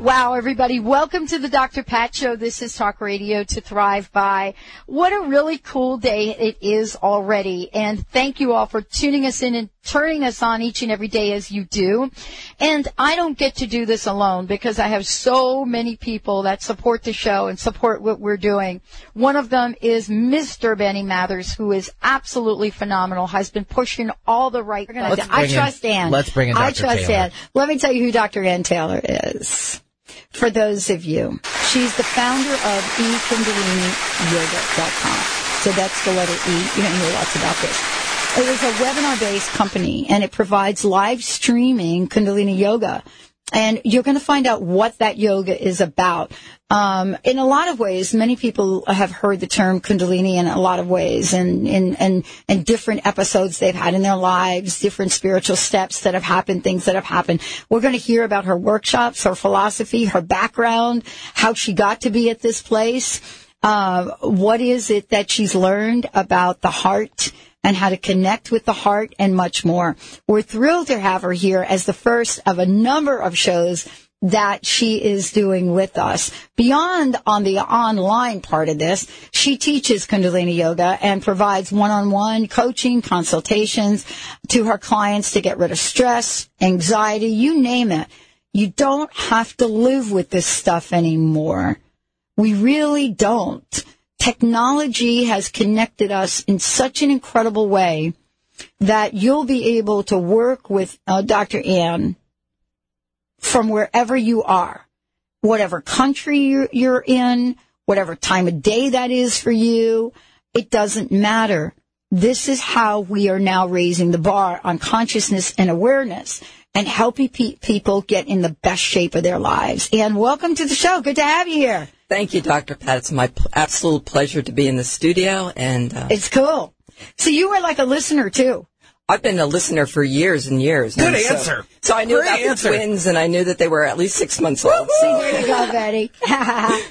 Wow, everybody. Welcome to the Dr. Pat Show. This is Talk Radio to Thrive By. What a really cool day it is already. And thank you all for tuning us in and turning us on each and every day as you do. And I don't get to do this alone because I have so many people that support the show and support what we're doing. One of them is Mr. Benny Mathers, who is absolutely phenomenal, has been pushing all the right. I bring in- trust Ann. let's bring in I Dr. trust Taylor. Ann. Let me tell you who Dr. Ann Taylor is. For those of you, she's the founder of eKundaliniYoga.com. So that's the letter E. Going to hear lots about this. It is a webinar-based company, and it provides live streaming Kundalini Yoga. And you're going to find out what that yoga is about. Um, in a lot of ways, many people have heard the term Kundalini in a lot of ways, and and and and different episodes they've had in their lives, different spiritual steps that have happened, things that have happened. We're going to hear about her workshops, her philosophy, her background, how she got to be at this place. Uh, what is it that she's learned about the heart and how to connect with the heart and much more. We're thrilled to have her here as the first of a number of shows that she is doing with us. Beyond on the online part of this, she teaches Kundalini Yoga and provides one-on-one coaching, consultations to her clients to get rid of stress, anxiety, you name it. You don't have to live with this stuff anymore. We really don't. Technology has connected us in such an incredible way that you'll be able to work with uh, Dr. Ann from wherever you are, whatever country you're, you're in, whatever time of day that is for you. It doesn't matter. This is how we are now raising the bar on consciousness and awareness and helping pe- people get in the best shape of their lives. And welcome to the show. Good to have you here. Thank you, Dr. Pat. It's my pl- absolute pleasure to be in the studio, and uh, It's cool. So you were like a listener too. I've been a listener for years and years. Good and so- answer. So, I knew Great about answer. the twins, and I knew that they were at least six months old. See, there you go, Betty.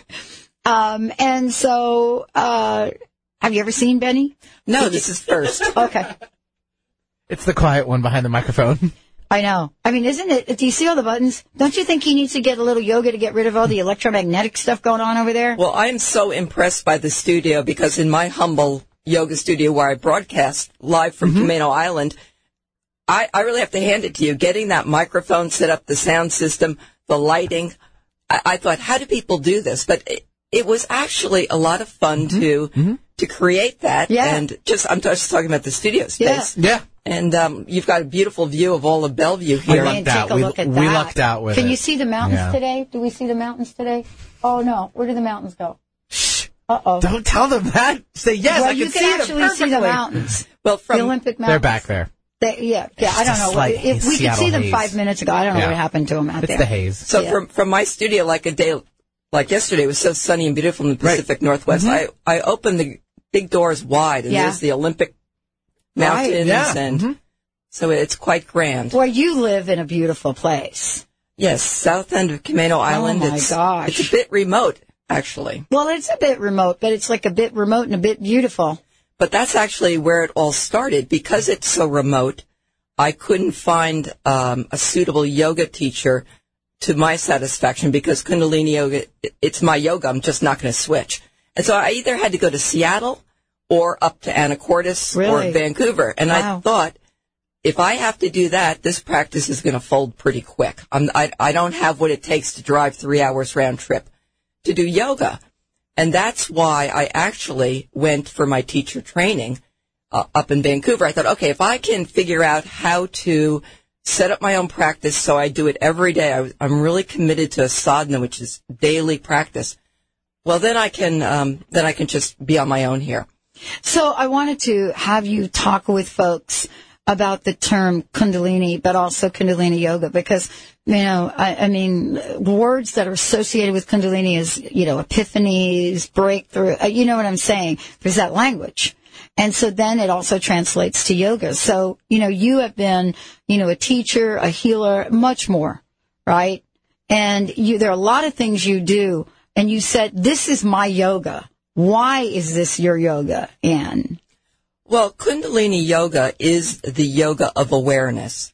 um, and so, uh, have you ever seen Benny? No, this is first. Okay. It's the quiet one behind the microphone. I know. I mean, isn't it? Do you see all the buttons? Don't you think he needs to get a little yoga to get rid of all the electromagnetic stuff going on over there? Well, I'm so impressed by the studio because in my humble yoga studio where I broadcast live from mm-hmm. Camano Island, I, I really have to hand it to you. Getting that microphone set up, the sound system, the lighting. I, I thought, how do people do this? But it, it was actually a lot of fun mm-hmm. to mm-hmm. to create that. Yeah. And just I'm just talking about the studio space. Yeah. And um, you've got a beautiful view of all of Bellevue here. We here. lucked out. We- we lucked out with Can it. you see the mountains Yeah. today? Do we see the mountains today? Oh no, where do the mountains go? Shh. Uh oh. Don't tell them that. Say yes. well, I can you see can them actually see the mountains. Well, from The Olympic mountains. They're back there. They, yeah, yeah. I don't know. a slight if we could see them haze. five minutes ago, I don't know Yeah. what happened to them out It's there. the haze. So Yeah. from from my studio, like a day like yesterday, it was so sunny and beautiful in the Right. Pacific Northwest. I I opened the big doors wide, and Yeah. there's the Olympic Right. Mountains, Yeah. and Mhm. so it's quite grand. Well, you live in a beautiful place. Yes, south end of Camano Island. Oh, my it's, gosh. it's a bit remote, actually, Well, it's a bit remote, but it's like a bit remote and a bit beautiful. but that's actually where it all started because it's so remote. I couldn't find um, a suitable yoga teacher to my satisfaction because Kundalini yoga, it's my yoga. I'm just not going to switch. And so I either had to go to Seattle or up to Anacortes Really? or Vancouver. And Wow. I thought, if I have to do that, this practice is going to fold pretty quick. I'm, I, I don't have what it takes to drive three hours round trip to do yoga. And that's why I actually went for my teacher training uh, up in Vancouver. I thought, okay, if I can figure out how to set up my own practice so I do it every day, I, I'm really committed to sadhana, which is daily practice. Well, then I can, um, then I can just be on my own here. So I wanted to have you talk with folks about the term Kundalini, but also Kundalini Yoga, because You know, I, I mean, words that are associated with Kundalini is, you know, epiphanies, breakthrough. uh, You know what I'm saying? There's that language. And so then it also translates to yoga. So, you know, you have been, you know, a teacher, a healer, much more, right? And you, there are a lot of things you do. And you said, this is my yoga. Why is this your yoga, Anne? Well, Kundalini yoga is the yoga of awareness.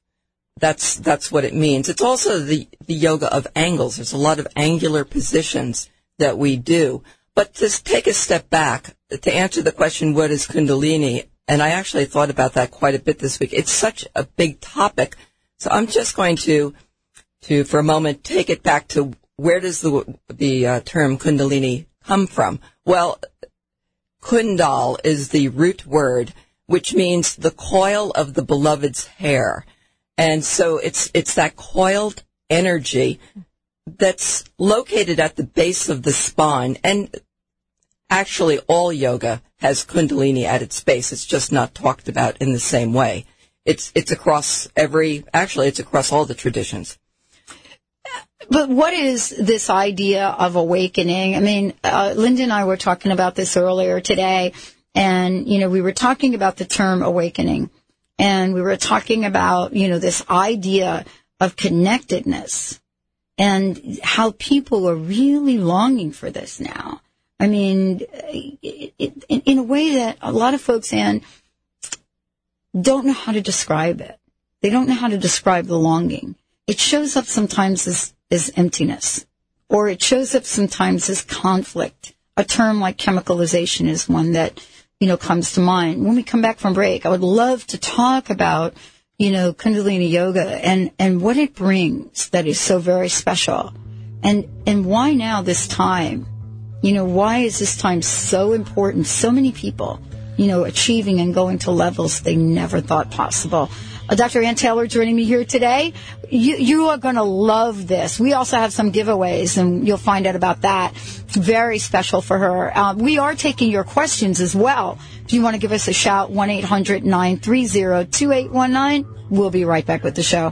That's, that's what it means. It's also the, the yoga of angles. There's a lot of angular positions that we do. But to take a step back, to answer the question, what is Kundalini? And I actually thought about that quite a bit this week. It's such a big topic. So I'm just going to, to, for a moment, take it back to where does the, the uh, term Kundalini come from? Well, Kundal is the root word, which means the coil of the beloved's hair. And so it's, it's that coiled energy that's located at the base of the spine. And actually all yoga has Kundalini at its base. It's just not talked about in the same way. It's, it's across every, actually it's across all the traditions. But what is this idea of awakening? I mean, uh, Linda and I were talking about this earlier today, and you know, we were talking about the term awakening, and we were talking about you know this idea of connectedness and how people are really longing for this now. I mean, it, it, in a way that a lot of folks and don't know how to describe it. They don't know how to describe the longing. It shows up sometimes as, as emptiness, or it shows up sometimes as conflict. A term like chemicalization is one that, you know, comes to mind. When we come back from break, I would love to talk about, you know, Kundalini yoga and, and what it brings that is so very special. And, and why now this time? You know, why is this time so important? So many people, you know, achieving and going to levels they never thought possible. Uh, Dr. Ann Taylor joining me here today. You, you are going to love this. We also have some giveaways, and you'll find out about that. Very special for her. Uh, we are taking your questions as well. If you want to give us a shout, 1 800 930 2819. We'll be right back with the show.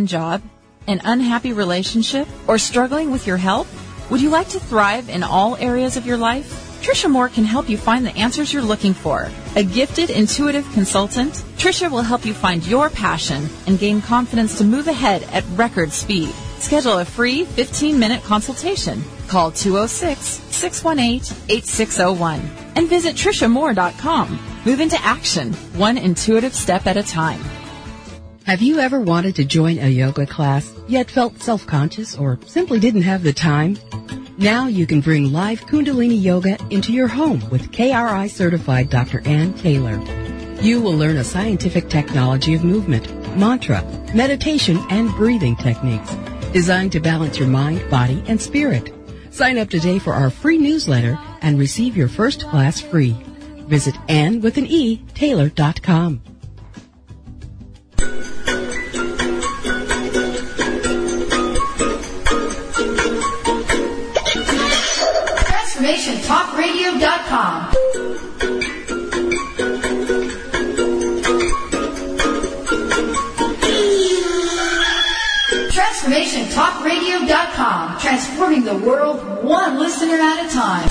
job, an unhappy relationship, or struggling with your health? Would you like to thrive in all areas of your life? Trisha Moore can help you find the answers you're looking for. A gifted, intuitive consultant, Trisha will help you find your passion and gain confidence to move ahead at record speed. Schedule a free 15 minute consultation. Call 206 618 8601 and visit TrishaMoore.com. Move into action, one intuitive step at a time. Have you ever wanted to join a yoga class, yet felt self-conscious or simply didn't have the time? Now you can bring live Kundalini Yoga into your home with KRI certified Dr. Ann Taylor. You will learn a scientific technology of movement, mantra, meditation, and breathing techniques designed to balance your mind, body, and spirit. Sign up today for our free newsletter and receive your first class free. Visit Ann with an E, Taylor.com. TransformationTalkRadio.com. TransformationTalkRadio.com. Transforming the world one listener at a time.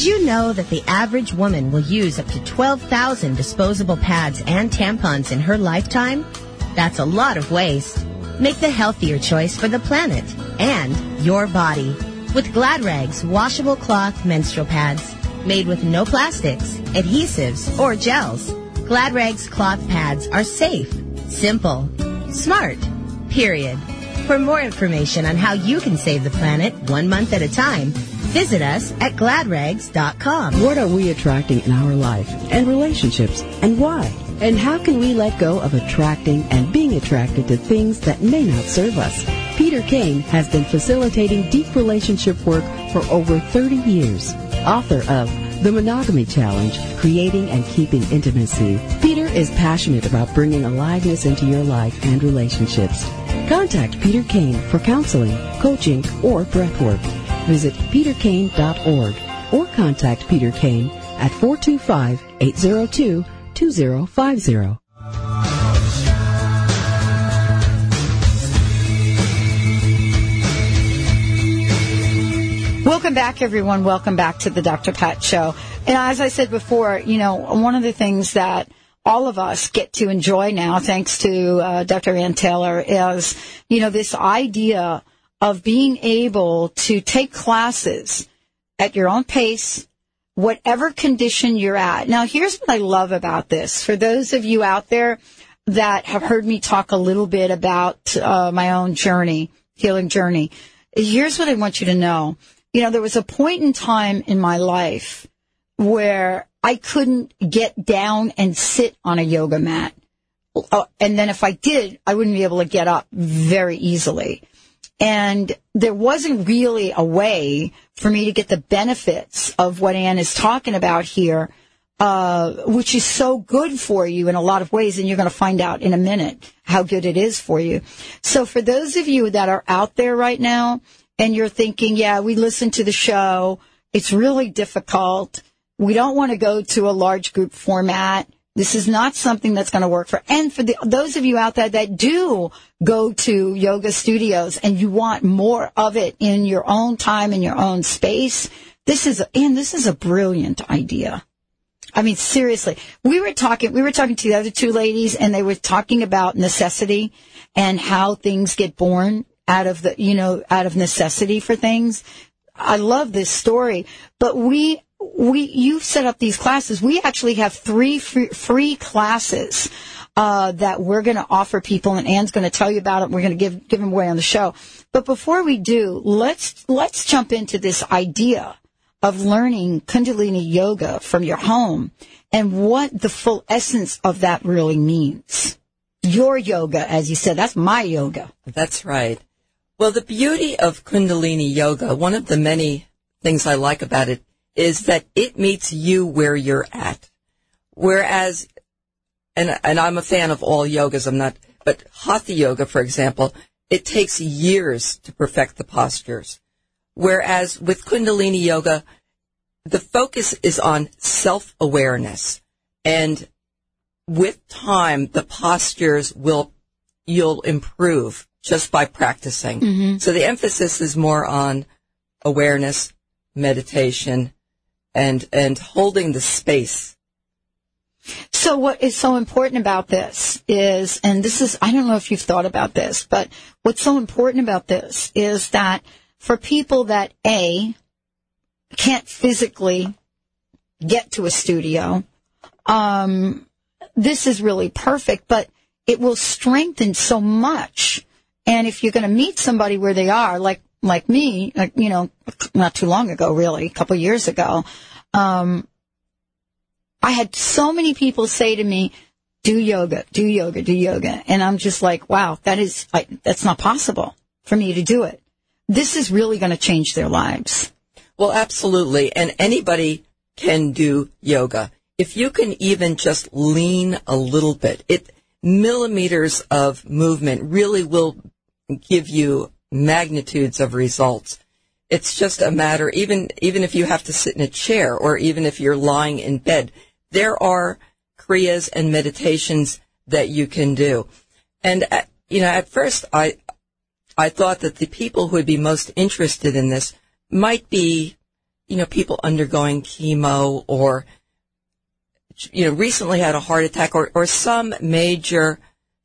Did you know that the average woman will use up to 12,000 disposable pads and tampons in her lifetime? That's a lot of waste. Make the healthier choice for the planet and your body with Glad Rags washable cloth menstrual pads made with no plastics, adhesives, or gels. Glad Rags cloth pads are safe, simple, smart, period. For more information on how you can save the planet one month at a time, visit us at gladrags.com. What are we attracting in our life and relationships and why? And how can we let go of attracting and being attracted to things that may not serve us? Peter Kane has been facilitating deep relationship work for over 30 years. Author of The Monogamy Challenge, Creating and Keeping Intimacy. Peter is passionate about bringing aliveness into your life and relationships. Contact Peter Kane for counseling, coaching, or breathwork. Visit peterkane.org or contact Peter Kane at 425-802-2050. Welcome back, everyone. Welcome back to the Dr. Pat Show. And as I said before, you know, one of the things that all of us get to enjoy now, thanks to uh, Dr. Ann Taylor, is, you know, this idea of being able to take classes at your own pace, whatever condition you're at. Now, here's what I love about this. For those of you out there that have heard me talk a little bit about uh, my own journey, healing journey, here's what I want you to know. You know, there was a point in time in my life where I couldn't get down and sit on a yoga mat. Uh, and then if I did, I wouldn't be able to get up very easily. And there wasn't really a way for me to get the benefits of what Anne is talking about here, uh, which is so good for you in a lot of ways. And you're going to find out in a minute how good it is for you. So for those of you that are out there right now and you're thinking, yeah, we listen to the show. It's really difficult. We don't want to go to a large group format. This is not something that's going to work for, and for the, those of you out there that do go to yoga studios and you want more of it in your own time, in your own space, this is, and this is a brilliant idea. I mean, seriously, we were talking, we were talking to the other two ladies and they were talking about necessity and how things get born out of the, you know, out of necessity for things. I love this story, but we, we, you've set up these classes. We actually have three free, free classes, uh, that we're going to offer people and Anne's going to tell you about it. We're going to give, give them away on the show. But before we do, let's, let's jump into this idea of learning Kundalini yoga from your home and what the full essence of that really means. Your yoga, as you said, that's my yoga. That's right. Well, the beauty of Kundalini yoga, one of the many things I like about it is that it meets you where you're at. Whereas, and, and I'm a fan of all yogas, I'm not, but Hatha yoga, for example, it takes years to perfect the postures. Whereas with Kundalini yoga, the focus is on self-awareness and with time, the postures will, you'll improve just by practicing. Mm-hmm. So the emphasis is more on awareness, meditation, and, and holding the space. So what is so important about this is, and this is, I don't know if you've thought about this, but what's so important about this is that for people that A, can't physically get to a studio, um, this is really perfect, but it will strengthen so much and if you're going to meet somebody where they are, like like me, you know, not too long ago, really, a couple years ago, um, I had so many people say to me, "Do yoga, do yoga, do yoga," and I'm just like, "Wow, that is I, that's not possible for me to do it." This is really going to change their lives. Well, absolutely, and anybody can do yoga if you can even just lean a little bit. It millimeters of movement really will give you magnitudes of results. It's just a matter, even, even if you have to sit in a chair or even if you're lying in bed, there are kriyas and meditations that you can do. And, at, you know, at first I, I thought that the people who would be most interested in this might be, you know, people undergoing chemo or, you know, recently had a heart attack or, or some major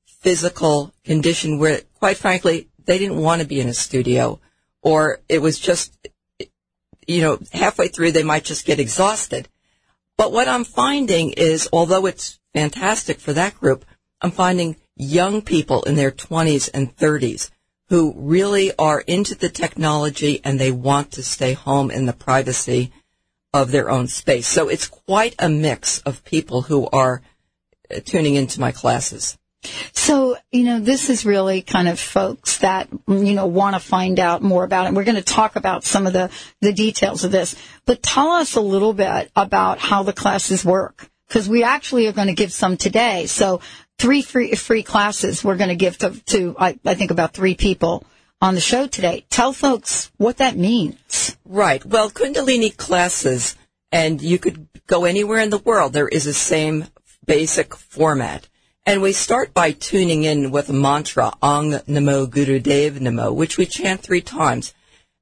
physical condition where, quite frankly, they didn't want to be in a studio or it was just, you know, halfway through they might just get exhausted. But what I'm finding is, although it's fantastic for that group, I'm finding young people in their 20s and 30s who really are into the technology and they want to stay home in the privacy of their own space. So it's quite a mix of people who are uh, tuning into my classes. So, you know, this is really kind of folks that, you know, want to find out more about it. We're going to talk about some of the, the details of this, but tell us a little bit about how the classes work. Cause we actually are going to give some today. So three free, free classes we're going to give to, to I, I think about three people on the show today. Tell folks what that means. Right. Well, Kundalini classes, and you could go anywhere in the world. There is the same basic format. And we start by tuning in with a mantra, Ong Namo Guru Dev Namo, which we chant three times.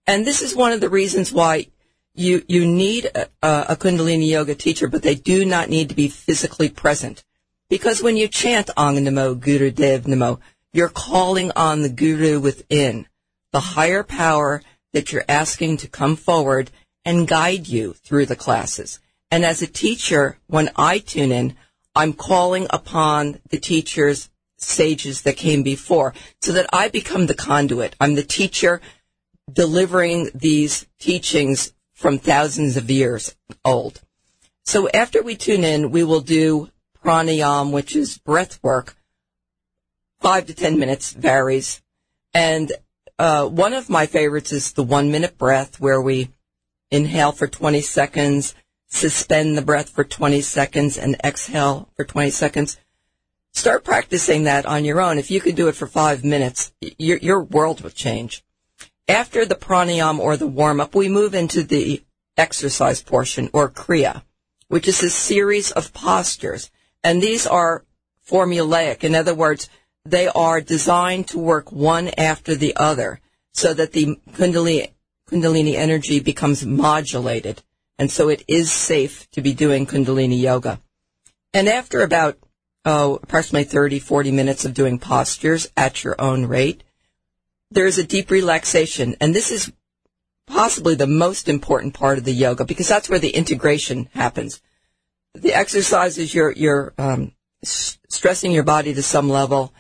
And this is one of the reasons why you, you need a, a Kundalini yoga teacher, but they do not need to be physically present. Because when you chant Ong Namo Guru Dev Namo, you're calling on the guru within, the higher power that you're asking to come forward and guide you through the classes. And as a teacher, when I tune in, I'm calling upon the teachers, sages that came before so that I become the conduit. I'm the teacher delivering these teachings from thousands of years old. So after we tune in, we will do pranayam, which is breath work. Five to ten minutes varies. And uh, one of my favorites is the one minute breath where we inhale for 20 seconds, suspend the breath for 20 seconds and exhale for 20 seconds. Start practicing that on your own. If you could do it for five minutes, your, your world will change. After the pranayam or the warm up, we move into the exercise portion or kriya, which is a series of postures. And these are formulaic. In other words, they are designed to work one after the other so that the kundalini, kundalini energy becomes modulated. And so it is safe to be doing Kundalini yoga. And after about, oh, approximately 30, 40 minutes of doing postures at your own rate, there is a deep relaxation. And this is possibly the most important part of the yoga because that's where the integration happens. The exercise is you're, you're um, s- stressing your body to some level.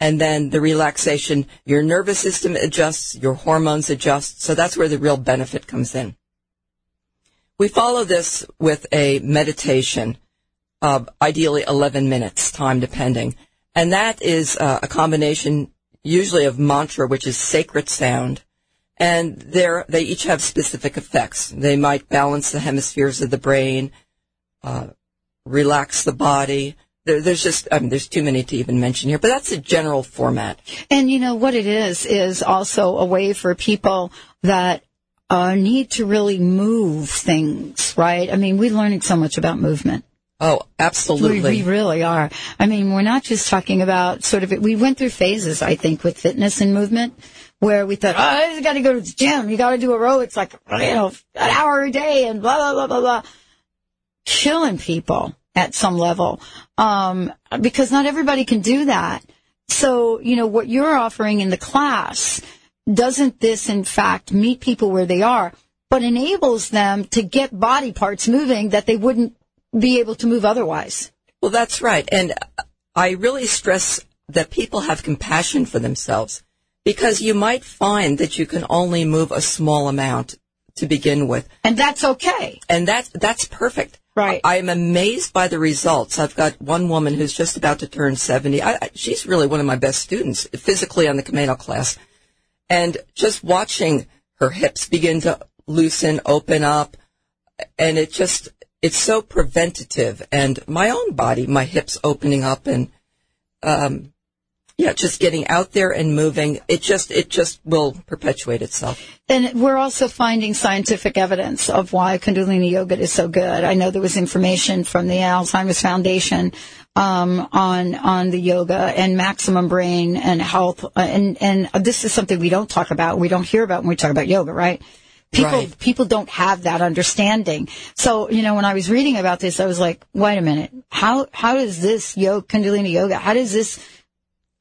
And then the relaxation, your nervous system adjusts, your hormones adjust. So that's where the real benefit comes in. We follow this with a meditation of ideally 11 minutes, time depending. And that is uh, a combination usually of mantra, which is sacred sound. And they they each have specific effects. They might balance the hemispheres of the brain, uh, relax the body. There, there's just, I mean, there's too many to even mention here, but that's a general format. And you know what it is, is also a way for people that uh, need to really move things, right? I mean, we're learning so much about movement. Oh, absolutely. We, we really are. I mean, we're not just talking about sort of, we went through phases, I think, with fitness and movement where we thought, oh, you got to go to the gym. You got to do aerobics like, you know, an hour a day and blah, blah, blah, blah, blah. Killing people at some level. Um, because not everybody can do that. So, you know, what you're offering in the class, doesn't this in fact meet people where they are, but enables them to get body parts moving that they wouldn't be able to move otherwise? Well, that's right. And I really stress that people have compassion for themselves because you might find that you can only move a small amount to begin with. And that's okay. And that's, that's perfect. Right. I am amazed by the results. I've got one woman who's just about to turn 70. I, she's really one of my best students physically on the Camano class. And just watching her hips begin to loosen, open up, and it just, it's so preventative. And my own body, my hips opening up and, um, yeah, just getting out there and moving. It just, it just will perpetuate itself. And we're also finding scientific evidence of why Kundalini Yoga is so good. I know there was information from the Alzheimer's Foundation um, on on the yoga and maximum brain and health, uh, and and this is something we don't talk about, we don't hear about when we talk about yoga, right? People Right. people don't have that understanding. So you know, when I was reading about this, I was like, wait a minute, how how does this yoga Kundalini yoga? How does this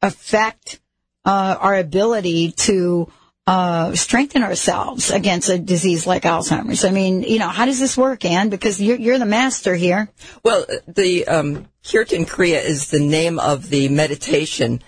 affect uh, our ability to uh, strengthen ourselves against a disease like Alzheimer's? I mean, you know, how does this work, Anne? Because you're, you're the master here. Well, the um, Kirtan Kriya is the name of the meditation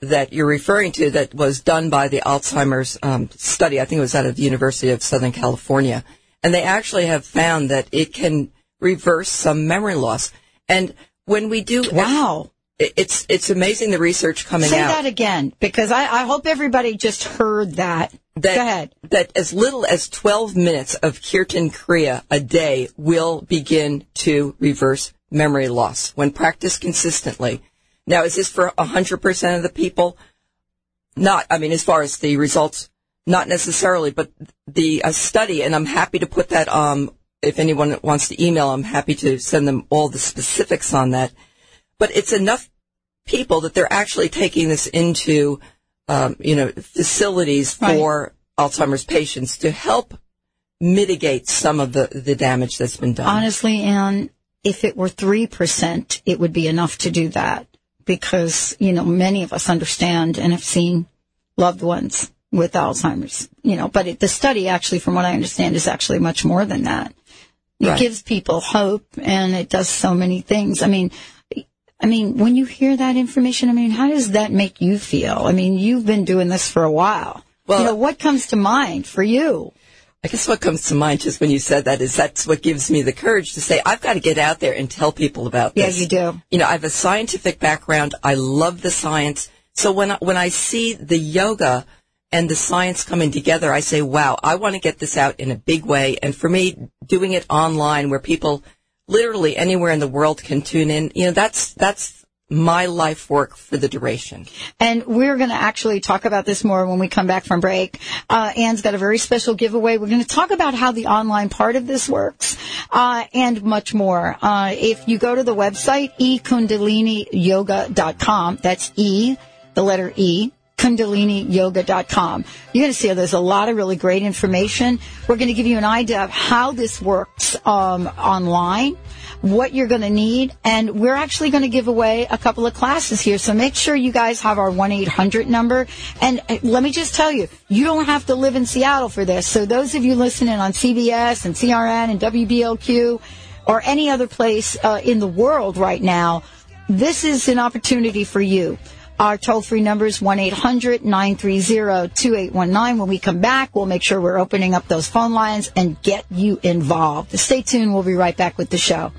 that you're referring to that was done by the Alzheimer's um, study. I think it was out of the University of Southern California. And they actually have found that it can reverse some memory loss. And when we do, Wow. It- it's it's amazing the research coming Say out. Say that again, because I, I hope everybody just heard that. that, Go ahead. that as little as 12 minutes of Kirtan Kriya a day will begin to reverse memory loss when practiced consistently. Now, is this for 100% of the people? Not, I mean, as far as the results, not necessarily, but the study, and I'm happy to put that, um, if anyone wants to email, I'm happy to send them all the specifics on that. But it's enough people that they're actually taking this into, um, you know, facilities Right. for Alzheimer's patients to help mitigate some of the, the damage that's been done. Honestly, Anne, if it were 3%, it would be enough to do that because, you know, many of us understand and have seen loved ones with Alzheimer's, you know, but it, the study actually, from what I understand, is actually much more than that. It Right. gives people hope and it does so many things. I mean, I mean, when you hear that information, I mean, how does that make you feel? I mean, you've been doing this for a while. Well- you know, what comes to mind for you? I guess what comes to mind just when you said that is that's what gives me the courage to say I've got to get out there and tell people about Yeah, this. you do. You know, I have a scientific background. I love the science. So when I, when I see the yoga and the science coming together, I say, wow, I want to get this out in a big way. And for me, doing it online where people literally anywhere in the world can tune in, you know, that's, that's my life work for the duration. And we're going to actually talk about this more when we come back from break. Uh, Anne's got a very special giveaway. We're going to talk about how the online part of this works, uh, and much more. Uh, if you go to the website, ekundaliniyoga.com, that's E, the letter E, kundaliniyoga.com. You're going to see there's a lot of really great information. We're going to give you an idea of how this works um, online, what you're going to need, and we're actually going to give away a couple of classes here. So make sure you guys have our 1-800 number. And uh, let me just tell you, you don't have to live in Seattle for this. So those of you listening on CBS and CRN and WBLQ or any other place uh, in the world right now, this is an opportunity for you. Our toll free number is 1 800 930 2819. When we come back, we'll make sure we're opening up those phone lines and get you involved. Stay tuned. We'll be right back with the show.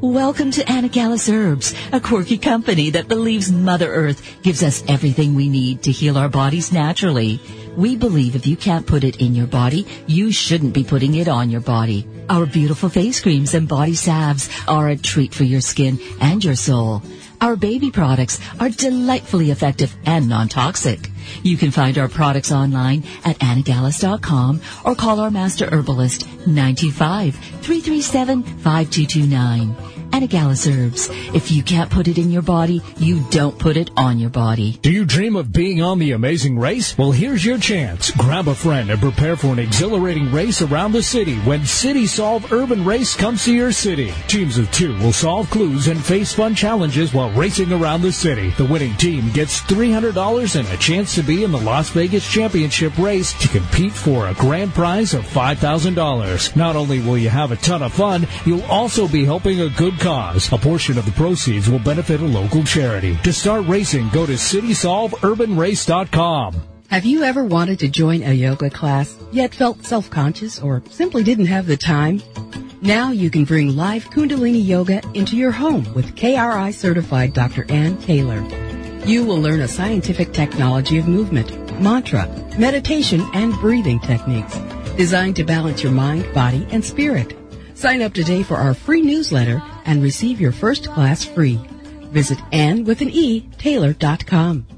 Welcome to Anagalis Herbs, a quirky company that believes Mother Earth gives us everything we need to heal our bodies naturally. We believe if you can't put it in your body, you shouldn't be putting it on your body. Our beautiful face creams and body salves are a treat for your skin and your soul. Our baby products are delightfully effective and non-toxic. You can find our products online at anagalis.com or call our master herbalist 925-337-5229. Anagalis Herbs. If you can't put it in your body, you don't put it on your body. Do you dream of being on the amazing race? Well, here's your chance. Grab a friend and prepare for an exhilarating race around the city when City Solve Urban Race comes to your city. Teams of two will solve clues and face fun challenges while racing around the city. The winning team gets $300 and a chance to be in the Las Vegas Championship race to compete for a grand prize of $5,000. Not only will you have a ton of fun, you'll also be helping a good cause. A portion of the proceeds will benefit a local charity. To start racing, go to citysolveurbanrace.com. Have you ever wanted to join a yoga class, yet felt self-conscious or simply didn't have the time? Now you can bring live Kundalini Yoga into your home with KRI certified Dr. Ann Taylor. You will learn a scientific technology of movement, mantra, meditation, and breathing techniques designed to balance your mind, body, and spirit. Sign up today for our free newsletter and receive your first class free. Visit Ann with an E, Taylor.com.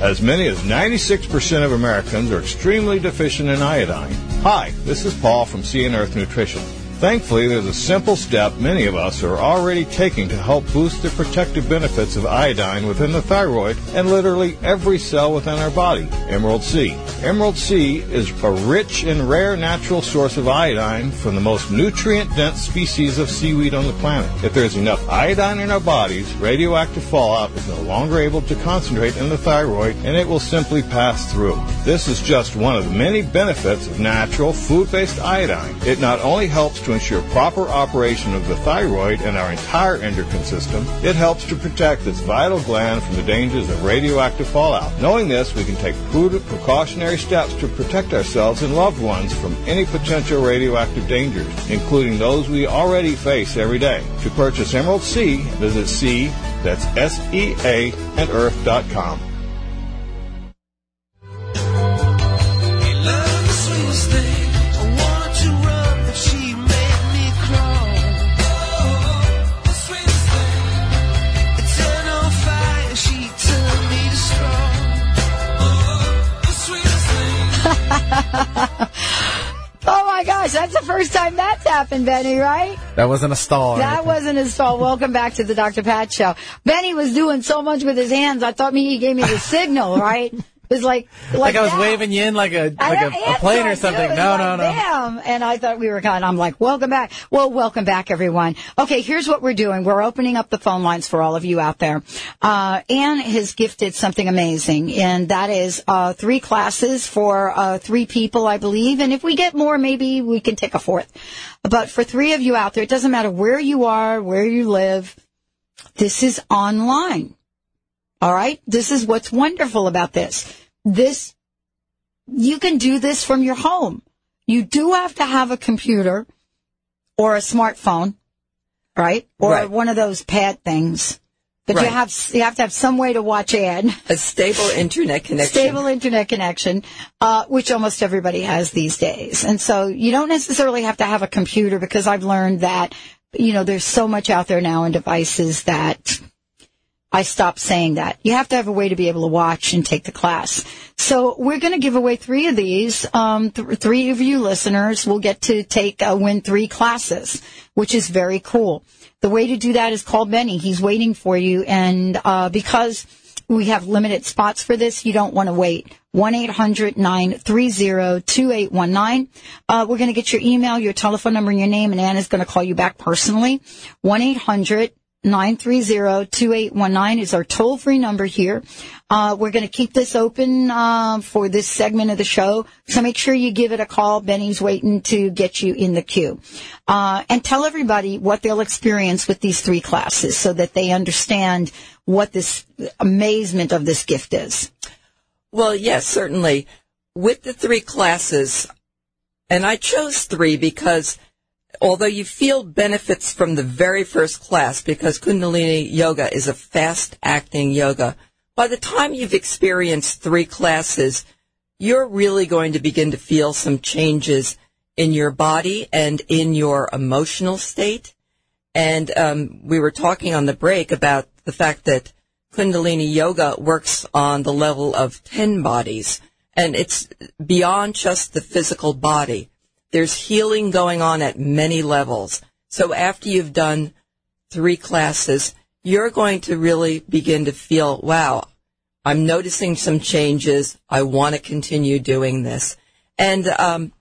As many as 96% of Americans are extremely deficient in iodine. Hi, this is Paul from Sea and Earth Nutrition. Thankfully, there's a simple step many of us are already taking to help boost the protective benefits of iodine within the thyroid and literally every cell within our body Emerald Sea. Emerald Sea is a rich and rare natural source of iodine from the most nutrient dense species of seaweed on the planet. If there's enough iodine in our bodies, radioactive fallout is no longer able to concentrate in the thyroid and it will simply pass through. This is just one of the many benefits of natural food based iodine. It not only helps to ensure proper operation of the thyroid and our entire endocrine system, it helps to protect this vital gland from the dangers of radioactive fallout. Knowing this, we can take prudent precautionary steps to protect ourselves and loved ones from any potential radioactive dangers, including those we already face every day. To purchase Emerald Sea, visit Sea, that's S-E-A, and earth.com. first time that's happened, Benny, right? That wasn't a stall. That wasn't a stall. Welcome back to the Dr. Pat Show. Benny was doing so much with his hands, I thought maybe he gave me the signal, right? It was like, like, like I was that. waving you in like a like a, a plane or something. No, like, no, no. Bam. And I thought we were kind. I'm like, welcome back. Well, welcome back, everyone. Okay, here's what we're doing. We're opening up the phone lines for all of you out there. Uh, Anne has gifted something amazing, and that is uh, three classes for uh, three people, I believe. And if we get more, maybe we can take a fourth. But for three of you out there, it doesn't matter where you are, where you live. This is online. All right. This is what's wonderful about this. This you can do this from your home. You do have to have a computer or a smartphone, right? Or Right. one of those pad things. But you have you have to have some way to watch ad. A stable internet connection. Stable internet connection, uh, which almost everybody has these days. And so you don't necessarily have to have a computer because I've learned that, you know, there's so much out there now in devices that I stopped saying that. You have to have a way to be able to watch and take the class. So we're going to give away three of these. Um, th- three of you listeners will get to take uh, win three classes, which is very cool. The way to do that is call Benny. He's waiting for you, and uh, because we have limited spots for this, you don't want to wait. One eight hundred nine three zero two eight one nine. Uh, we're going to get your email, your telephone number, and your name, and Anna's going to call you back personally. One eight hundred 930-2819 is our toll-free number here. Uh, we're going to keep this open uh, for this segment of the show, so make sure you give it a call. Benny's waiting to get you in the queue. Uh, and tell everybody what they'll experience with these three classes so that they understand what this amazement of this gift is. Well, yes, certainly. With the three classes, and I chose three because although you feel benefits from the very first class, because Kundalini Yoga is a fast acting yoga, by the time you've experienced three classes, you're really going to begin to feel some changes in your body and in your emotional state. And um, we were talking on the break about the fact that Kundalini Yoga works on the level of 10 bodies, and it's beyond just the physical body. There's healing going on at many levels. So after you've done three classes, you're going to really begin to feel, wow, I'm noticing some changes. I want to continue doing this. And um,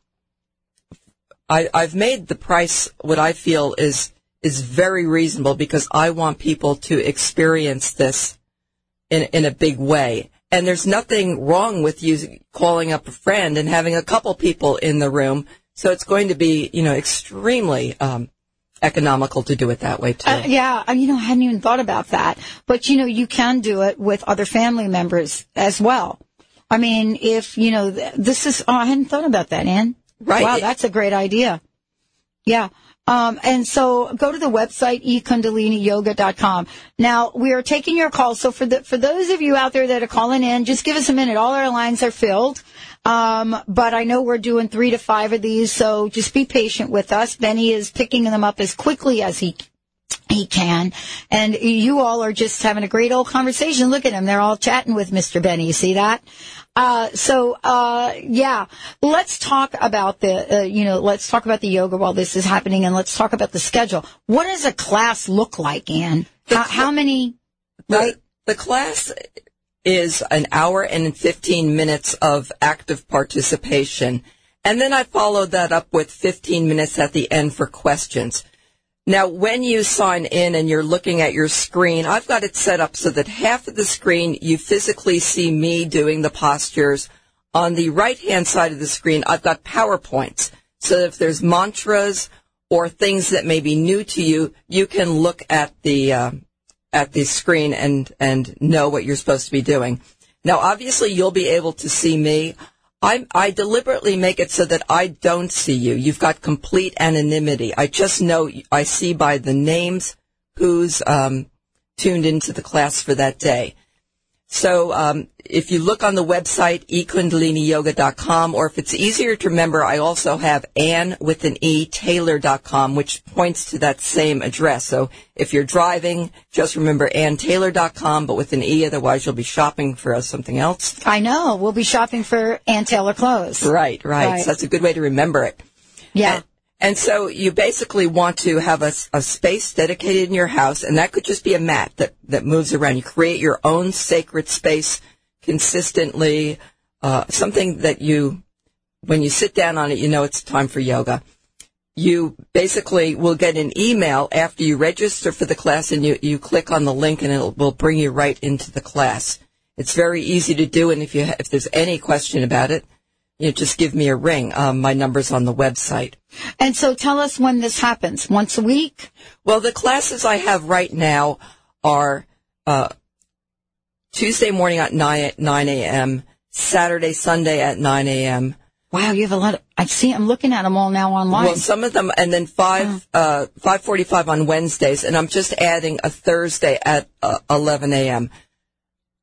I, I've made the price what I feel is is very reasonable because I want people to experience this in in a big way. And there's nothing wrong with you calling up a friend and having a couple people in the room. So it's going to be, you know, extremely um, economical to do it that way too. Uh, yeah, uh, you know, I hadn't even thought about that. But you know, you can do it with other family members as well. I mean, if you know, this is. Oh, I hadn't thought about that, Ann. Right. Wow, that's a great idea. Yeah. Um, and so go to the website, ekundaliniyoga.com. Now we are taking your calls. So for the, for those of you out there that are calling in, just give us a minute. All our lines are filled. Um, but I know we're doing three to five of these. So just be patient with us. Benny is picking them up as quickly as he he can. And you all are just having a great old conversation. Look at them. They're all chatting with Mr. Benny. You see that? Uh, so, uh, yeah, let's talk about the, uh, you know, let's talk about the yoga while this is happening and let's talk about the schedule. What does a class look like, Ann? How, how many, right? The class is an hour and 15 minutes of active participation. And then I followed that up with 15 minutes at the end for questions. Now, when you sign in and you're looking at your screen, I've got it set up so that half of the screen you physically see me doing the postures. On the right hand side of the screen, I've got PowerPoints. So if there's mantras or things that may be new to you, you can look at the uh, at the screen and and know what you're supposed to be doing. Now, obviously, you'll be able to see me. I, I deliberately make it so that I don't see you. You've got complete anonymity. I just know I see by the names who's um, tuned into the class for that day. So um, if you look on the website ekundaliniyoga.com, or if it's easier to remember, I also have Ann with an E Taylor.com, which points to that same address. So if you're driving, just remember AnnTaylor.com, but with an E. Otherwise, you'll be shopping for something else. I know. We'll be shopping for Ann Taylor clothes. Right, right. Right. So that's a good way to remember it. Yeah. And, and so you basically want to have a space dedicated in your house, and that could just be a mat that, that moves around. You create your own sacred space consistently, uh, something that you, when you sit down on it, you know it's time for yoga. You basically will get an email after you register for the class and you, you click on the link and it will bring you right into the class. It's very easy to do, and if you, if there's any question about it, you just give me a ring. Um, my number's on the website. And so tell us when this happens. Once a week? Well, the classes I have right now are uh, Tuesday morning at 9, 9 a.m., Saturday, Sunday at 9 a.m. Wow, you have a lot of, I see, I'm looking at them all now online. Well, some of them, and then 5, uh, 545 on Wednesdays, and I'm just adding a Thursday at uh, 11 a.m.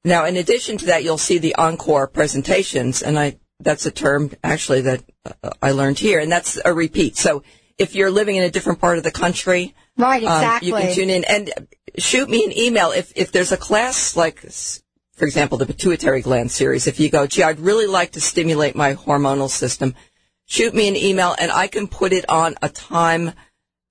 Now, in addition to that, you'll see the encore presentations, and I, that's a term actually that uh, I learned here, and that's a repeat. So if you're living in a different part of the country, Right, um, exactly. you can tune in and shoot me an email if if there's a class like, for example, the pituitary gland series. If you go, gee, I'd really like to stimulate my hormonal system, shoot me an email and I can put it on a time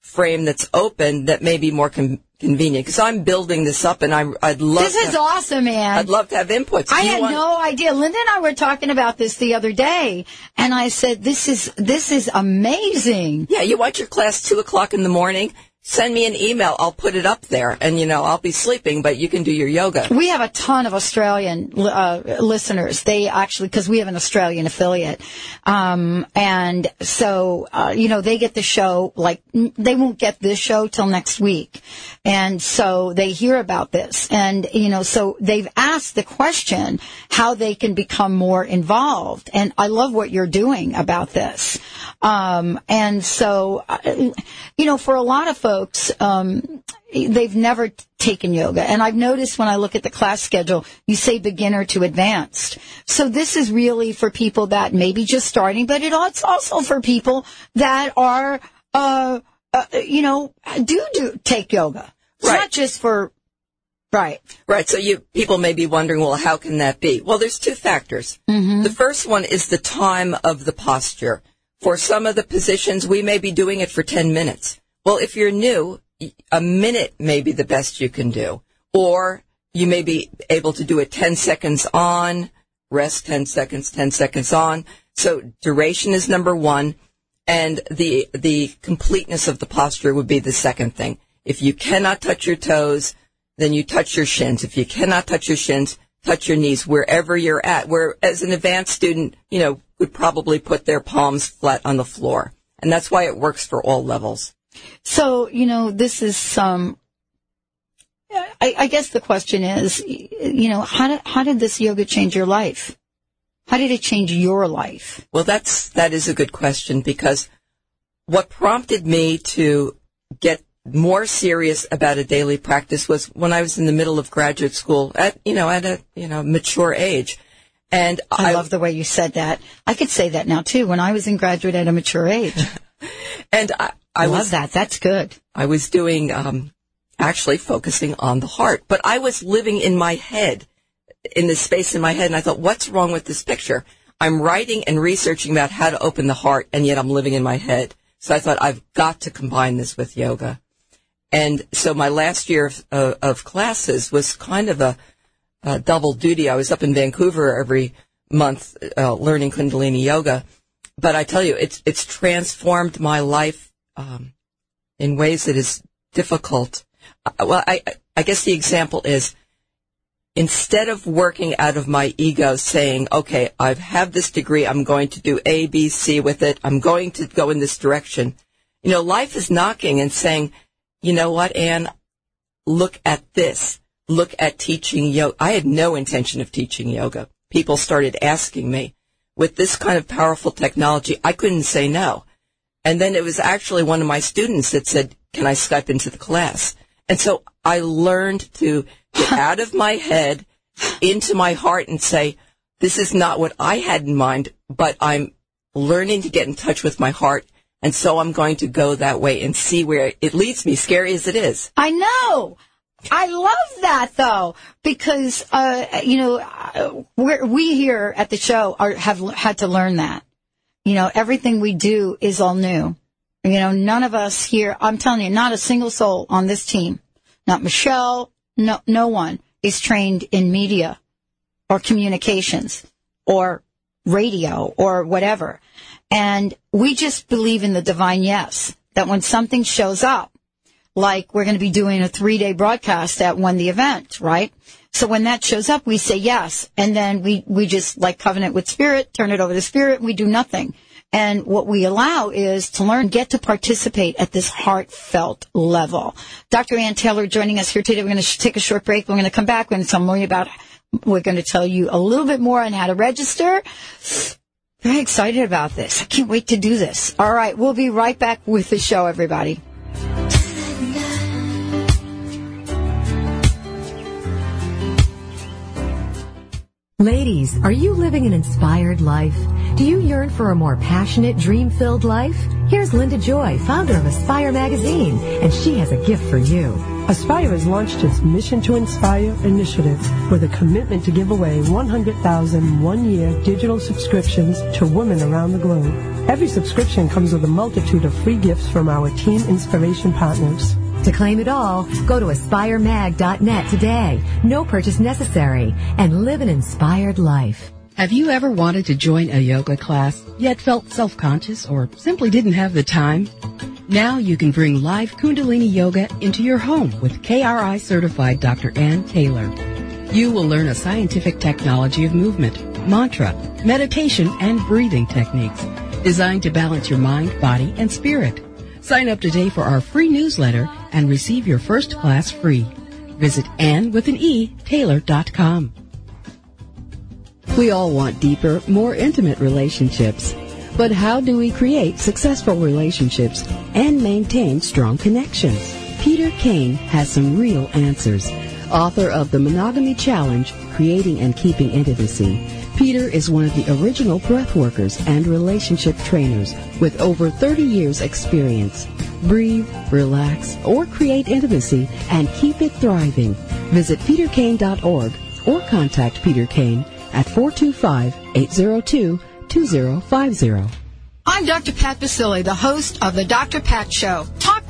frame that's open that may be more con- convenient because I'm building this up and I, I'd love. This to is awesome, man. I'd love to have inputs. I had want- no idea. Linda and I were talking about this the other day, and I said, "This is this is amazing." Yeah, you want your class two o'clock in the morning? Send me an email. I'll put it up there, and you know I'll be sleeping, but you can do your yoga. We have a ton of Australian uh, listeners. They actually, because we have an Australian affiliate, um, and so uh, you know they get the show like they won't get this show till next week, and so they hear about this, and you know so they've asked the question how they can become more involved, and I love what you're doing about this, um, and so uh, you know for a lot of folks. Um, they've never t- taken yoga. And I've noticed when I look at the class schedule, you say beginner to advanced. So this is really for people that may be just starting, but it- it's also for people that are, uh, uh, you know, do do take yoga. It's Right. not just for, right. Right. So you people may be wondering, well, how can that be? Well, there's two factors. Mm-hmm. The first one is the time of the posture. For some of the positions, we may be doing it for 10 minutes. Well, if you're new, a minute may be the best you can do. Or you may be able to do it 10 seconds on, rest 10 seconds, 10 seconds on. So duration is number one. And the, the completeness of the posture would be the second thing. If you cannot touch your toes, then you touch your shins. If you cannot touch your shins, touch your knees wherever you're at. Where as an advanced student, you know, would probably put their palms flat on the floor. And that's why it works for all levels. So, you know, this is, um, I, I guess the question is, you know, how did, how did this yoga change your life? How did it change your life? Well, that's, that is a good question because what prompted me to get more serious about a daily practice was when I was in the middle of graduate school at, you know, at a, you know, mature age. And I, I love the way you said that. I could say that now too when I was in graduate at a mature age. and I, I, I love was, that. That's good. I was doing, um, actually focusing on the heart, but I was living in my head, in this space in my head. And I thought, what's wrong with this picture? I'm writing and researching about how to open the heart and yet I'm living in my head. So I thought I've got to combine this with yoga. And so my last year of, uh, of classes was kind of a, a, double duty. I was up in Vancouver every month uh, learning Kundalini yoga, but I tell you, it's it's transformed my life um, in ways that is difficult. Uh, well, I I guess the example is instead of working out of my ego, saying, "Okay, I have this degree, I'm going to do A, B, C with it. I'm going to go in this direction." You know, life is knocking and saying you know what, Anne? Look at this. Look at teaching yoga. I had no intention of teaching yoga. People started asking me. With this kind of powerful technology, I couldn't say no. And then it was actually one of my students that said, can I Skype into the class? And so I learned to get out of my head into my heart and say, this is not what I had in mind, but I'm learning to get in touch with my heart and so I'm going to go that way and see where it leads me, scary as it is. I know. I love that though, because, uh, you know, uh, we're, we here at the show are, have had to learn that. You know, everything we do is all new. You know, none of us here, I'm telling you, not a single soul on this team, not Michelle, no, no one is trained in media or communications or radio or whatever. And we just believe in the divine yes, that when something shows up, like we're going to be doing a three day broadcast at when the event, right? So when that shows up, we say yes. And then we, we just like covenant with spirit, turn it over to spirit, we do nothing. And what we allow is to learn, get to participate at this heartfelt level. Dr. Anne Taylor joining us here today. We're going to take a short break. We're going to come back. To tell more about, we're going to tell you a little bit more on how to register very excited about this. I can't wait to do this. All right, we'll be right back with the show, everybody. Ladies, are you living an inspired life? Do you yearn for a more passionate, dream-filled life? Here's Linda Joy, founder of Aspire Magazine, and she has a gift for you. Aspire has launched its Mission to Inspire initiative with a commitment to give away 100,000 one-year digital subscriptions to women around the globe. Every subscription comes with a multitude of free gifts from our team inspiration partners. To claim it all, go to aspiremag.net today. No purchase necessary and live an inspired life. Have you ever wanted to join a yoga class, yet felt self-conscious or simply didn't have the time? Now you can bring live Kundalini Yoga into your home with KRI certified Dr. Anne Taylor. You will learn a scientific technology of movement, mantra, meditation, and breathing techniques designed to balance your mind, body, and spirit. Sign up today for our free newsletter and receive your first class free. Visit Ann with an E, Taylor.com. We all want deeper, more intimate relationships. But how do we create successful relationships and maintain strong connections? Peter Kane has some real answers. Author of The Monogamy Challenge, Creating and Keeping Intimacy, Peter is one of the original breathworkers and relationship trainers with over 30 years experience. Breathe, relax, or create intimacy and keep it thriving. Visit peterkane.org or contact Peter Kane at 425-802-2050. I'm Dr. Pat Baccili, the host of the Dr. Pat Show. Talk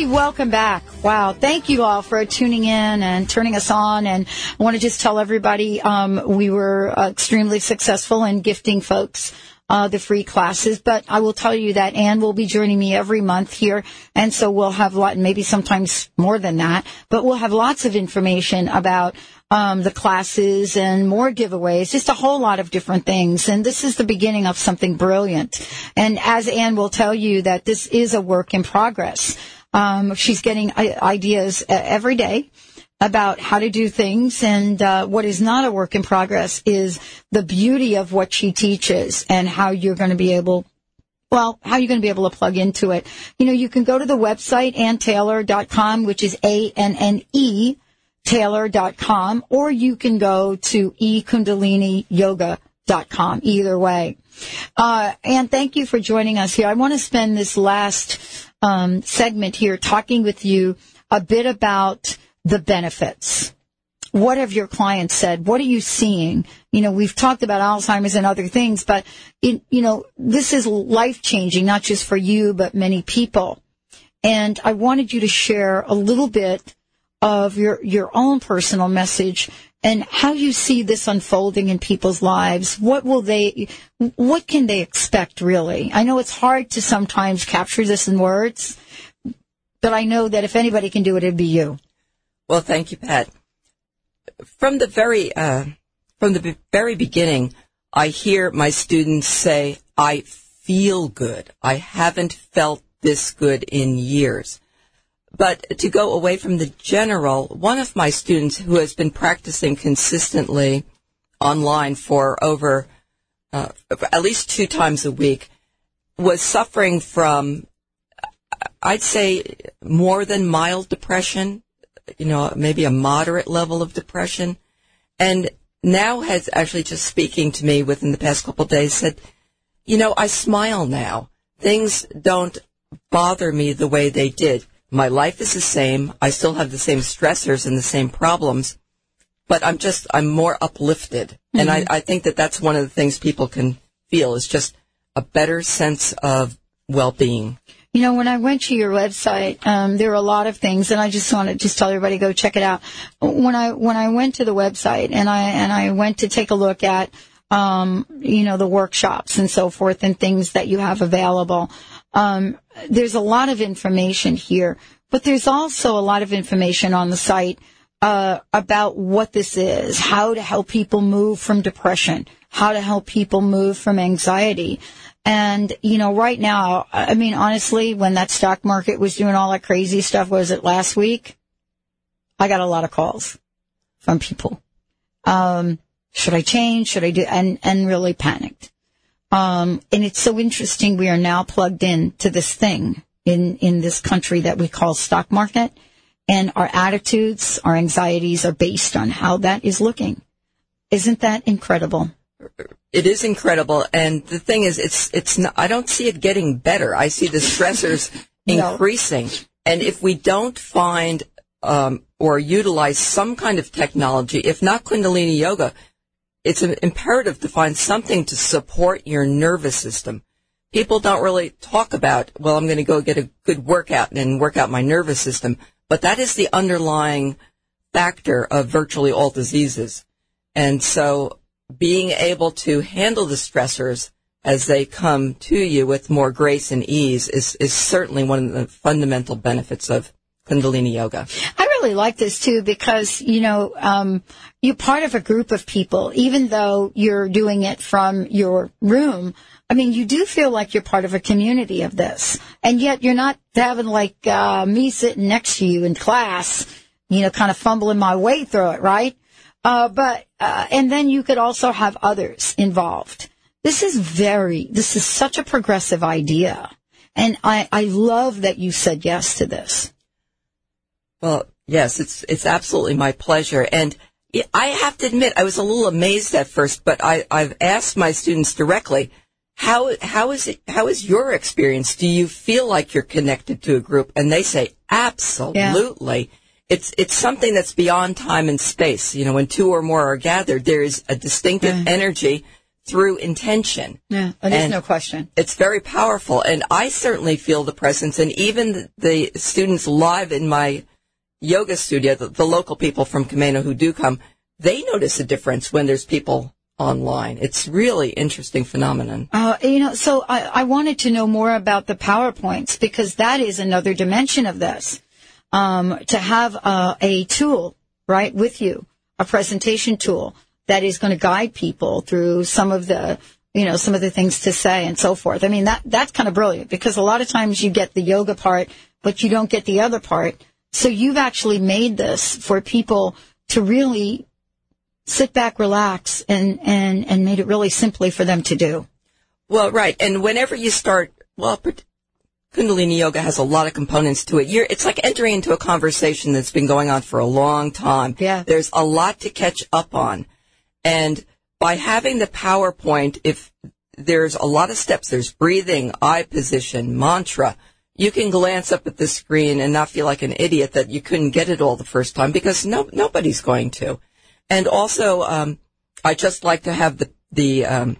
everybody, welcome back. Wow, thank you all for tuning in and turning us on. And I want to just tell everybody um, we were uh, extremely successful in gifting folks uh, the free classes. But I will tell you that Anne will be joining me every month here, and so we'll have lot, maybe sometimes more than that, but we'll have lots of information about. Um, the classes and more giveaways, just a whole lot of different things. And this is the beginning of something brilliant. And as Anne will tell you that this is a work in progress. Um, she's getting ideas uh, every day about how to do things. And uh, what is not a work in progress is the beauty of what she teaches and how you're going to be able. Well, how you're going to be able to plug into it. You know, you can go to the website, annetaylor.com, which is A-N-N-E, taylor.com, or you can go to ekundaliniyoga.com. Either way. Uh, and thank you for joining us here. I want to spend this last um, segment here talking with you a bit about the benefits. What have your clients said? What are you seeing? You know, we've talked about Alzheimer's and other things, but it, you know, this is life changing, not just for you, but many people. And I wanted you to share a little bit of your, your own personal message and how you see this unfolding in people's lives. What will they, what can they expect really? I know it's hard to sometimes capture this in words, but I know that if anybody can do it, it'd be you. Well, thank you, Pat. From the very uh, from the very beginning, I hear my students say, "I feel good. I haven't felt this good in years." But to go away from the general, one of my students who has been practicing consistently online for over uh, at least two times a week was suffering from, I'd say, more than mild depression, you know, maybe a moderate level of depression. And now has actually just speaking to me within the past couple of days said, you know, I smile now. Things don't bother me the way they did. My life is the same. I still have the same stressors and the same problems, but I'm just, I'm more uplifted. And I, Mhm. I think that that's one of the things people can feel is just a better sense of well-being. You know, when I went to your website, um, there were a lot of things, and I just want to just tell everybody go check it out. When I when I went to the website and I and I went to take a look at, um, you know, the workshops and so forth and things that you have available, um, there's a lot of information here, but there's also a lot of information on the site uh, about what this is, how to help people move from depression, how to help people move from anxiety. And, you know, right now, I mean, honestly, when that stock market was doing all that crazy stuff, was it last week? I got a lot of calls from people. Um, should I change? Should I do? And, and really panicked. Um, and it's so interesting. We are now plugged in to this thing in, in this country that we call stock market. And our attitudes, our anxieties are based on how that is looking. Isn't that incredible? It is incredible, and the thing is, it's it's. Not, I don't see it getting better. I see the stressors No. increasing, and if we don't find um, or utilize some kind of technology, if not Kundalini yoga, it's im- imperative to find something to support your nervous system. People don't really talk about, well, I'm going to go get a good workout and work out my nervous system, but that is the underlying factor of virtually all diseases. And so being able to handle the stressors as they come to you with more grace and ease is, is certainly one of the fundamental benefits of Kundalini Yoga. I really like this too because, you know, um, you're part of a group of people, even though you're doing it from your room. I mean, you do feel like you're part of a community of this. And yet you're not having like, uh, me sitting next to you in class, you know, kind of fumbling my way through it, right? Uh, but, uh, and then you could also have others involved. This is very, this is such a progressive idea. And I, I love that you said yes to this. Well, yes, it's it's absolutely my pleasure, and I have to admit I was a little amazed at first, but I, I've asked my students directly, how how is it how is your experience? Do you feel like you're connected to a group? And they say absolutely. It's it's something that's beyond time and space. You know, when two or more are gathered, there is a distinctive energy through intention. Yeah, oh, there's And no question. It's very powerful, and I certainly feel the presence. And even the, the students live in my yoga studio, the, the local people from Camano who do come, they notice a difference when there's people online. It's really interesting phenomenon. Uh, you know, so I, I wanted to know more about the PowerPoints because that is another dimension of this. Um, to have uh, a tool, right, with you, a presentation tool that is going to guide people through some of the, you know, some of the things to say and so forth. I mean, that, that's kind of brilliant because a lot of times you get the yoga part, but you don't get the other part. So you've actually made this for people to really sit back, relax, and, and, and made it really simply for them to do. Well, right. And whenever you start, well, Kundalini Yoga has a lot of components to it. You're, it's like entering into a conversation that's been going on for a long time. Yeah. There's a lot to catch up on. And by having the PowerPoint, if there's a lot of steps, there's breathing, eye position, mantra, you can glance up at the screen and not feel like an idiot that you couldn't get it all the first time because no, nobody's going to. And also, um, I just like to have the, the, um,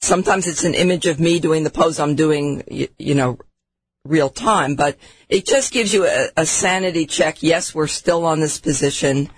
sometimes it's an image of me doing the pose I'm doing, you, you know, real time, but it just gives you a, a sanity check. Yes, we're still on this position.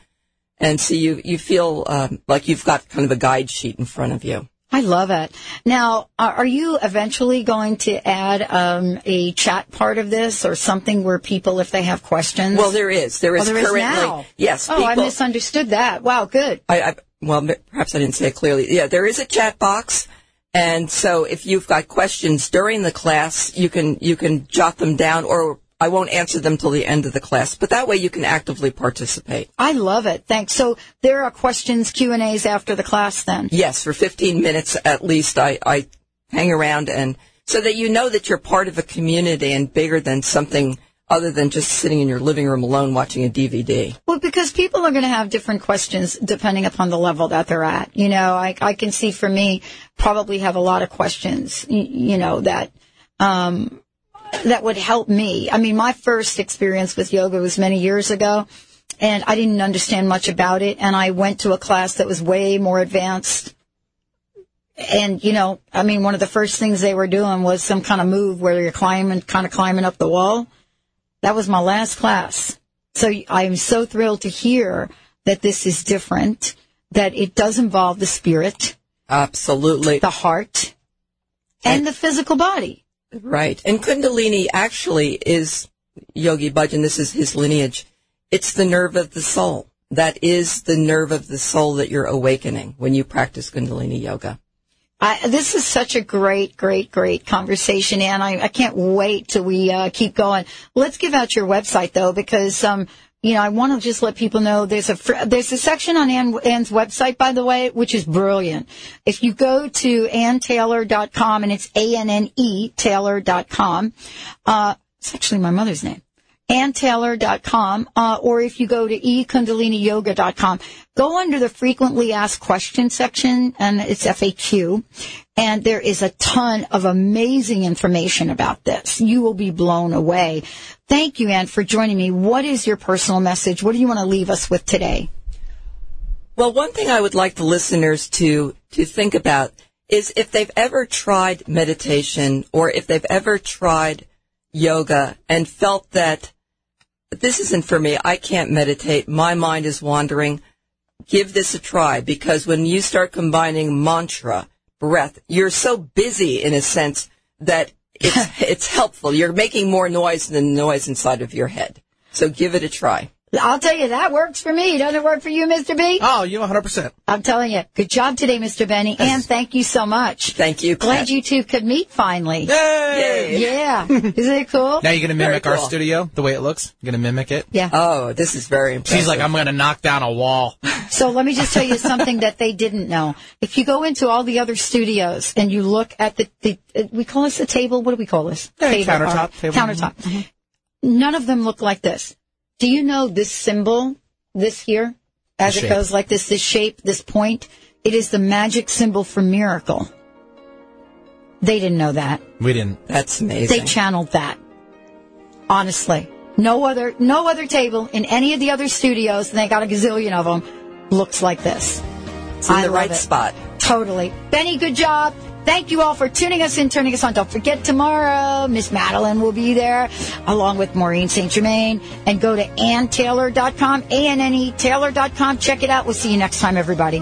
And so you, you feel, um, like you've got kind of a guide sheet in front of you. I love it. Now, are you eventually going to add um, a chat part of this or something where people, if they have questions? Well, there is. There Oh, is is currently. now. Yes. Oh, I misunderstood that. Wow, good. I, I well, perhaps I didn't say it clearly. Yeah, there is a chat box, and so if you've got questions during the class, you can you can jot them down, or I won't answer them till the end of the class. But that way, you can actively participate. I love it. Thanks. So there are questions, Q and A's after the class then? Yes, for 15 minutes at least, I, I hang around and so that you know that you're part of a community and bigger than something other than just sitting in your living room alone watching a DVD. Well, because people are going to have different questions depending upon the level that they're at. You know, I, I can see for me probably have a lot of questions, you know, that, um, that would help me. I mean, my first experience with yoga was many years ago and I didn't understand much about it. And I went to a class that was way more advanced. And, you know, I mean, one of the first things they were doing was some kind of move where you're climbing, kind of climbing up the wall. That was my last class. So I am so thrilled to hear that this is different, that it does involve the spirit, Absolutely. the heart, and the physical body. Right. And Kundalini actually is Yogi Bhajan. This is his lineage. It's the nerve of the soul. That is the nerve of the soul that you're awakening when you practice Kundalini Yoga. I, this is such a great, great, great conversation, and I, I can't wait till we uh, keep going. Let's give out your website though, because um, you know I want to just let people know there's a fr- there's a section on Anne, Anne's website, by the way, which is brilliant. If you go to annetaylor.com and it's a n n e taylor.com, uh, it's actually my mother's name. AnneTaylor.com, uh, or if you go to ekundaliniyoga.com, go under the frequently asked questions section, and it's FAQ, and there is a ton of amazing information about this. You will be blown away. Thank you, Anne, for joining me. What is your personal message? What do you want to leave us with today? Well, one thing I would like the listeners to, to think about is if they've ever tried meditation or if they've ever tried yoga and felt that this isn't for me, I can't meditate, my mind is wandering, give this a try because when you start combining mantra, breath, you're so busy in a sense that it's, it's helpful. You're making more noise than the noise inside of your head. So give it a try. I'll tell you, that works for me. Doesn't it work for you, Mr. B? Oh, you 100%. I'm telling you. Good job today, Mr. Benny. And thank you so much. Thank you. Glad Pat. you two could meet finally. Yay! Yeah. Isn't it cool? Now you're going to Very mimic our studio, the way it looks? You're going to mimic it? Yeah. Oh, this is very impressive. She's like, I'm going to knock down a wall. So let me just tell you something that they didn't know. If you go into all the other studios and you look at the, the uh, we call this a table. What do we call this? Yeah, Table, countertop, all right. table. Countertop. None of them look like this. Do you know this symbol, this here, as The it shape. goes like this, this shape, this point? It is the magic symbol for miracle. They didn't know that. We didn't. That's amazing. They channeled that. Honestly, no other no other table in any of the other studios, and they got a gazillion of them, looks like this. it's in I the right it. spot. Totally, Benny. Good job. Thank you all for tuning us in, turning us on. Don't forget tomorrow, Miss Madeline will be there along with Maureen St. Germain. And go to annetaylor.com, A-N-N-E Taylor.com. Check it out. We'll see you next time, everybody.